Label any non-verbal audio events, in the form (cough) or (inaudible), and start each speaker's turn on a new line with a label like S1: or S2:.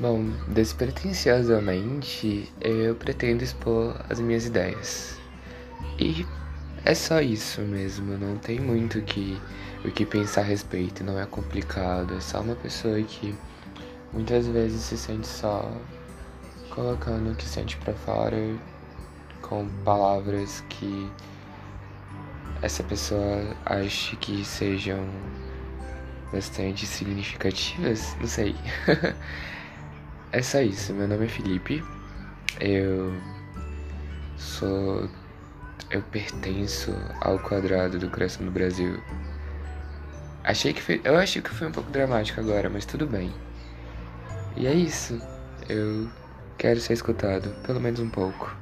S1: Bom, despretensiosamente, eu pretendo expor as minhas ideias. E é só isso mesmo, não tem muito que, o que pensar a respeito, não é complicado, é só uma pessoa que muitas vezes se sente só colocando o que sente para fora com palavras que essa pessoa acha que sejam bastante significativas, não sei. (laughs) é só isso, meu nome é Felipe, eu sou. Eu pertenço ao quadrado do coração do Brasil. Achei que foi. Eu achei que foi um pouco dramático agora, mas tudo bem. E é isso. Eu quero ser escutado, pelo menos um pouco.